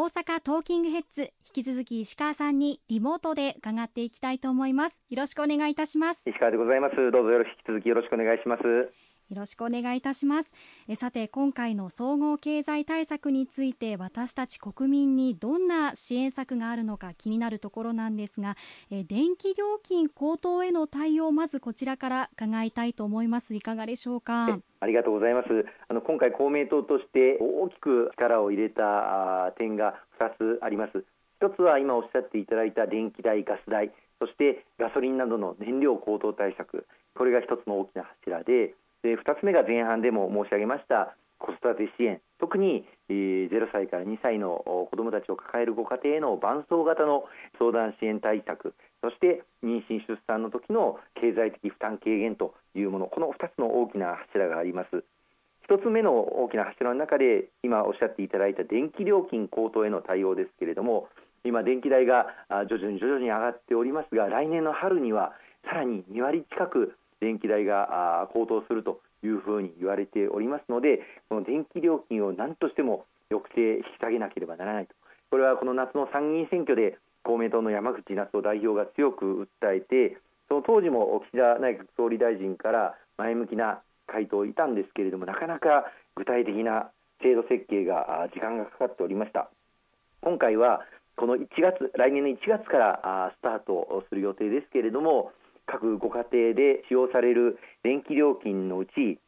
大阪トーキングヘッズ引き続き石川さんにリモートで伺っていきたいと思います。よろしくお願いいたします。石川でございます。どうぞよろしく引き続きよろしくお願いします。よろしくお願いいたします。えさて今回の総合経済対策について私たち国民にどんな支援策があるのか気になるところなんですがえ電気料金高騰への対応まずこちらから伺いたいと思います。いかがでしょうか？ありがとうございます。あの今回公明党として大きく力を入れた点が2つあります。一つは今おっしゃっていただいた電気代ガス代そしてガソリンなどの燃料高騰対策。これが一つの大きな柱でで2つ目が前半でも申し上げました子育て支援。特に0歳から2歳の子どもたちを抱えるご家庭への伴走型の相談支援対策。そして妊娠出産の時の経済的負担軽減というもの。この2つの大きな柱があります。1つ目の大きな柱の中で今おっしゃっていただいた電気料金高騰への対応ですけれども今電気代が徐々に徐々に上がっておりますが来年の春にはさらに2割近く電気代が高騰するというふうに言われておりますのでこの電気料金を何としても抑制引き下げなければならないと。これはこの夏の参議院選挙で公明党の山口那津代表が強く訴えてその当時も岸田内閣総理大臣から前向きな回答をいたんですけれどもなかなか具体的な制度設計が時間がかかっておりました。今回はこの1月来年の1月からスタートする予定ですけれども各ご家庭で使用される電気料金のうち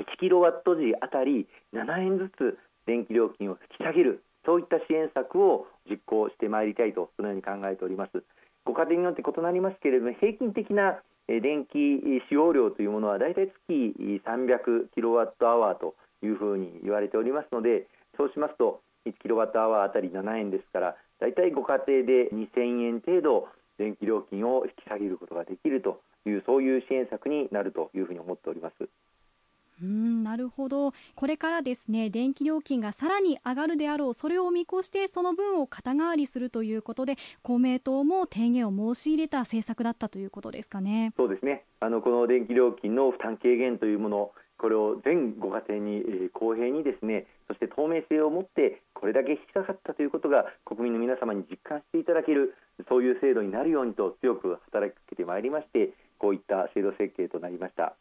1キロワット時あたり7円ずつ電気料金を引き下げるそういった支援策を実行してまいりたいとそのように考えております。ご家庭によって異なりますけれども平均的な電気使用量というものはだいたい月300キロワットアワーというふうに言われておりますのでそうしますと1キロワットアワーあたり7円ですからだいたいご家庭で2000円程度電気料金を引き下げることができるというそういう支援策になるというふうに思っております。うんなるほど。これからですね電気料金がさらに上がるであろうそれを見越してその分を肩代わりするということで公明党も提言を申し入れた政策だったということですかね。そうですね。あのこの電気料金の負担軽減というものこれを全ご家庭にえ公平にですねそして透明性を持ってこれだけ引き下がったということが国民の皆様に実感していただけるそういう制度になるようにと強く働きかけてまいりましてこういった制度設計となりました。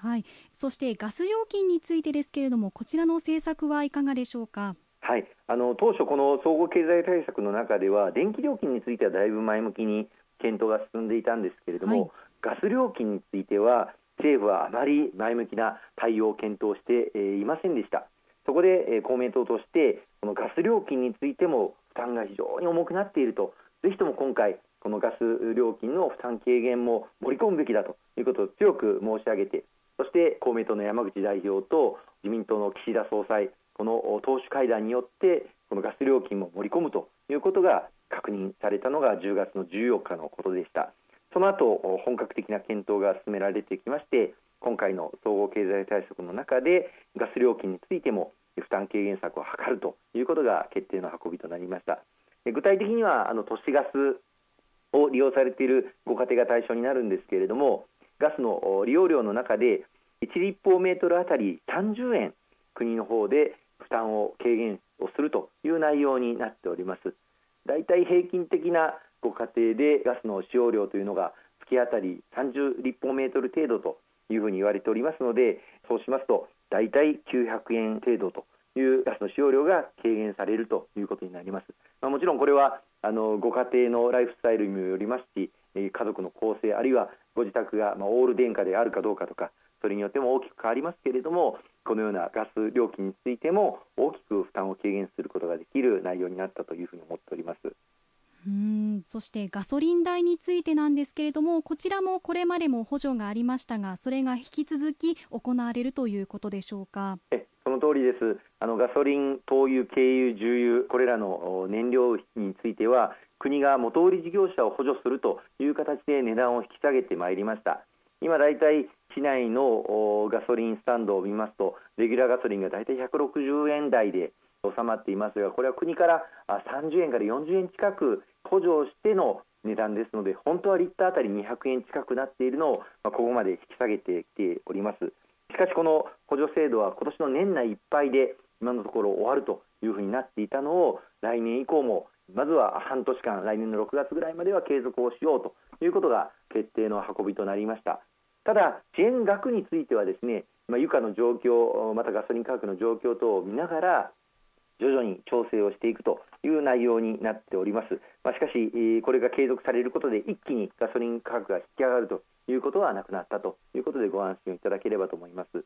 はい、そしてガス料金についてですけれどもこちらの政策はいかがでしょうか？はい、あの当初、この総合経済対策の中では電気料金についてはだいぶ前向きに検討が進んでいたんですけれども、はい、ガス料金については政府はあまり前向きな対応を検討していませんでした。そこで公明党としてこのガス料金についても負担が非常に重くなっているとぜひとも今回このガス料金の負担軽減も盛り込むべきだということを強く申し上げてそして公明党の山口代表と自民党の岸田総裁この党首会談によってこのガス料金も盛り込むということが確認されたのが10月の14日のことでした。その後本格的な検討が進められてきまして今回の総合経済対策の中でガス料金についても負担軽減策を図るということが決定の運びとなりました。具体的にはあの都市ガスを利用されているご家庭が対象になるんですけれどもガスの利用量の中で1立方メートルあたり30円国の方で負担を軽減をするという内容になっております。だいたい平均的なご家庭でガスの使用量というのが月当たり30立方メートル程度というふうに言われておりますのでそうしますとだいたい900円程度というガスの使用量が軽減されるということになります、まあ、もちろんこれはあのご家庭のライフスタイルにもよりますし家族の構成あるいはご自宅が、まあ、オール電化であるかどうかとかそれによっても大きく変わりますけれどもこのようなガス料金についても大きく負担を軽減することができる内容になったというふうに思っております。うんそしてガソリン代についてなんですけれどもこちらもこれまでも補助がありましたがそれが引き続き行われるということでしょうか？えそ通りです。あのガソリン、灯油、軽油、重油これらの燃料費については国が元売り事業者を補助するという形で値段を引き下げてまいりました。今だいたい市内のガソリンスタンドを見ますとレギュラーガソリンがだいたい160円台で収まっていますがこれは国から30円から40円近く補助しての値段ですので本当はリッターあたり200円近くなっているのをここまで引き下げてきております。しかしこの補助制度は今年の年内いっぱいで今のところ終わるというふうになっていたのを来年以降もまずは半年間来年の6月ぐらいまでは継続をしようということが決定の運びとなりました。ただ支援額についてはですね、まあ、床の状況またガソリン価格の状況等を見ながら徐々に調整をしていくという内容になっております、まあ、しかしこれが継続されることで一気にガソリン価格が引き上がるということはなくなったということでご安心いただければと思います。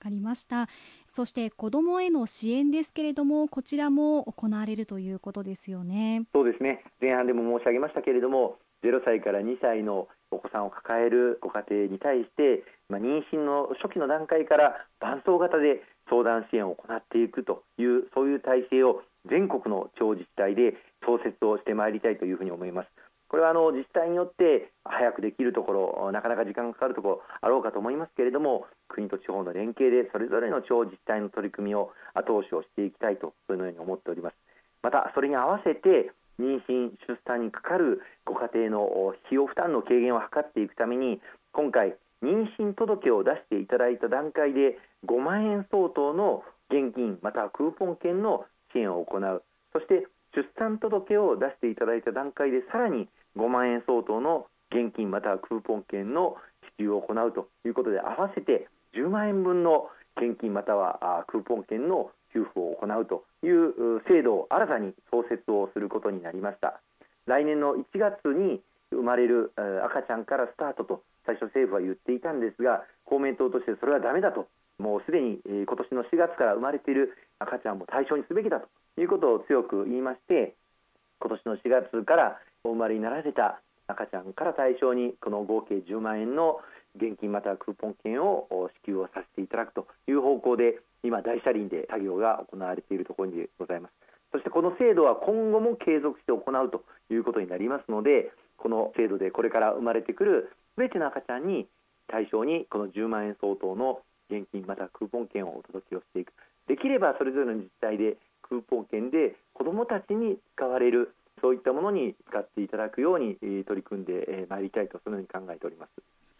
かりましたそして子どもへの支援ですけれどもこちらも行われるということですよねそうですね前半でも申し上げましたけれども0歳から2歳のお子さんを抱えるご家庭に対して、まあ、妊娠の初期の段階から伴走型で相談支援を行っていくというそういう体制を全国の地方自治体で創設をしてまいりたいというふうに思います。これはあの自治体によって早くできるところなかなか時間がかかるところあろうかと思いますけれども国と地方の連携でそれぞれの地方自治体の取り組みを後押しをしていきたいとそのように思っております。またそれに合わせて妊娠出産にかかるご家庭の費用負担の軽減を図っていくために今回妊娠届を出していただいた段階で5万円相当の現金またはクーポン券の支援を行う。そして出産届を出していただいた段階でさらに5万円相当の現金またはクーポン券の支給を行うということで合わせて10万円分の現金またはクーポン券の給付を行うという制度を新たに創設をすることになりました。来年の1月に生まれる赤ちゃんからスタートと最初政府は言っていたんですが公明党としてそれはだめだともうすでに今年の4月から生まれている赤ちゃんも対象にすべきだということを強く言いまして今年の4月からお生まれになられた赤ちゃんから対象にこの合計10万円の現金またはクーポン券を支給をさせていただくという方向で今大車輪で作業が行われているところにございます。そしてこの制度は今後も継続して行うということになりますのでこの制度でこれから生まれてくる全ての赤ちゃんに対象にこの10万円相当の現金またはクーポン券をお届けをしていく。できればそれぞれの自治体でクーポン券で子どもたちに使われるそういったものに使っていただくように取り組んでまいりたいとそのように考えております。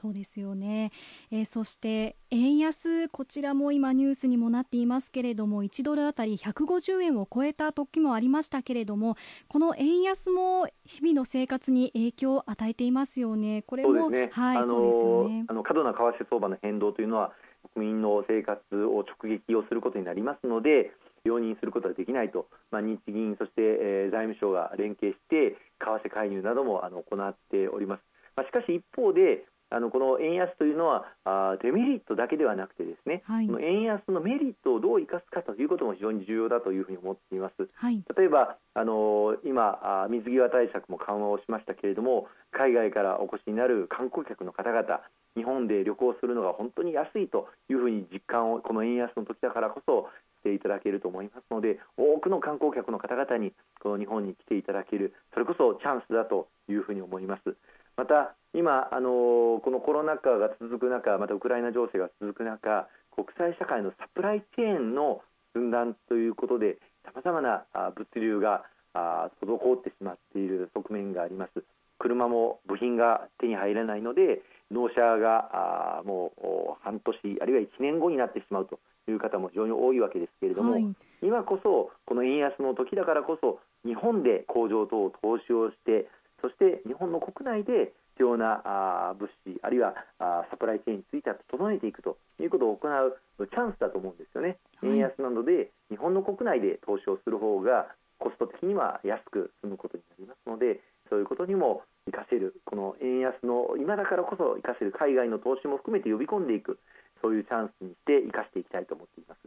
そうですよね、えー、そして円安こちらも今ニュースにもなっていますけれども1ドルあたり150円を超えた時もありましたけれどもこの円安も日々の生活に影響を与えていますよね。これもはい、あのそうですよね。あの過度な為替相場の変動というのは国民の生活を直撃をすることになりますので容認することはできないと、まあ、日銀、そして、えー、財務省が連携して為替介入などもあの行っております。まあ、しかし一方であのこの円安というのはあデメリットだけではなくてですね、はい、円安のメリットをどう生かすかということも非常に重要だというふうに思っています。はい、例えばあの今あ水際対策も緩和をしましたけれども海外からお越しになる観光客の方々日本で旅行するのが本当に安いというふうに実感をこの円安の時だからこそしていただけると思いますので多くの観光客の方々にこの日本に来ていただけるそれこそチャンスだというふうに思います。また今あのこのコロナ禍が続く中またウクライナ情勢が続く中国際社会のサプライチェーンの分断ということでさまざまな物流が滞ってしまっている側面があります車も部品が手に入らないので納車がもう半年あるいは1年後になってしまうという方も非常に多いわけですけれども、はい、今こそこの円安の時だからこそ日本で工場等を投資をしてそして日本の国内で必要なあ物資あるいはあサプライチェーンについては整えていくということを行うチャンスだと思うんですよね。円安などで日本の国内で投資をする方がコスト的には安く済むことになりますのでそういうことにも活かせるこの円安の今だからこそ活かせる海外の投資も含めて呼び込んでいくそういうチャンスにして生かしていきたいと思っています。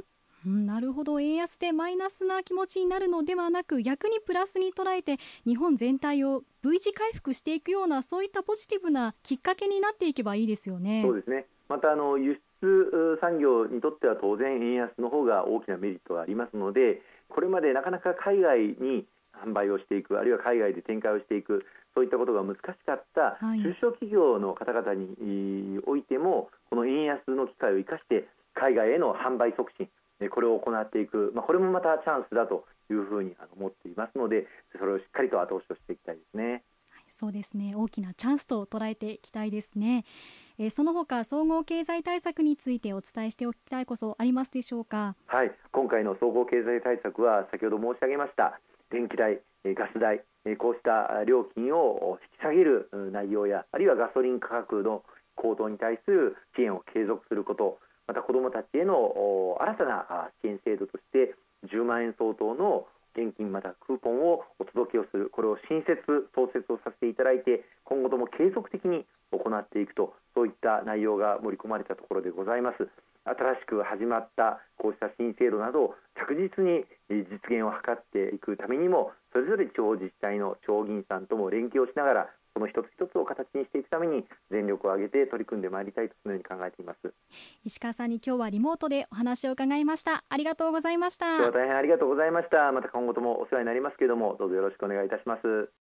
うん、なるほど円安でマイナスな気持ちになるのではなく逆にプラスに捉えて日本全体を V 字回復していくようなそういったポジティブなきっかけになっていけばいいですよね。そうですねまたあの輸出産業にとっては当然円安の方が大きなメリットがありますのでこれまでなかなか海外に販売をしていくあるいは海外で展開をしていくそういったことが難しかった中小企業の方々においてもこの円安の機会を生かして海外への販売促進これを行っていく、まあ、これもまたチャンスだというふうに思っていますのでそれをしっかりと後押しをしていきたいですね。そうですね。大きなチャンスと捉えていきたいですね。えー、その他総合経済対策についてお伝えしておきたいことありますでしょうか？はい。今回の総合経済対策は先ほど申し上げました電気代ガス代こうした料金を引き下げる内容やあるいはガソリン価格の高騰に対する支援を継続することまた子どもたちへの新たな支援制度として10万円相当の現金またクーポンをお届けをするこれを新設創設をさせていただいて今後とも継続的に行っていくとそういった内容が盛り込まれたところでございます。新しく始まったこうした新制度など着実に実現を図っていくためにもそれぞれ地方自治体の地方議員さんとも連携をしながらその一つ一つを形にしていくために全力を挙げて取り組んでまいりたいとそのように考えています。石川さんに今日はリモートでお話を伺いました。ありがとうございました大変ありがとうございました。また今後ともお世話になりますけれどもどうぞよろしくお願いいたします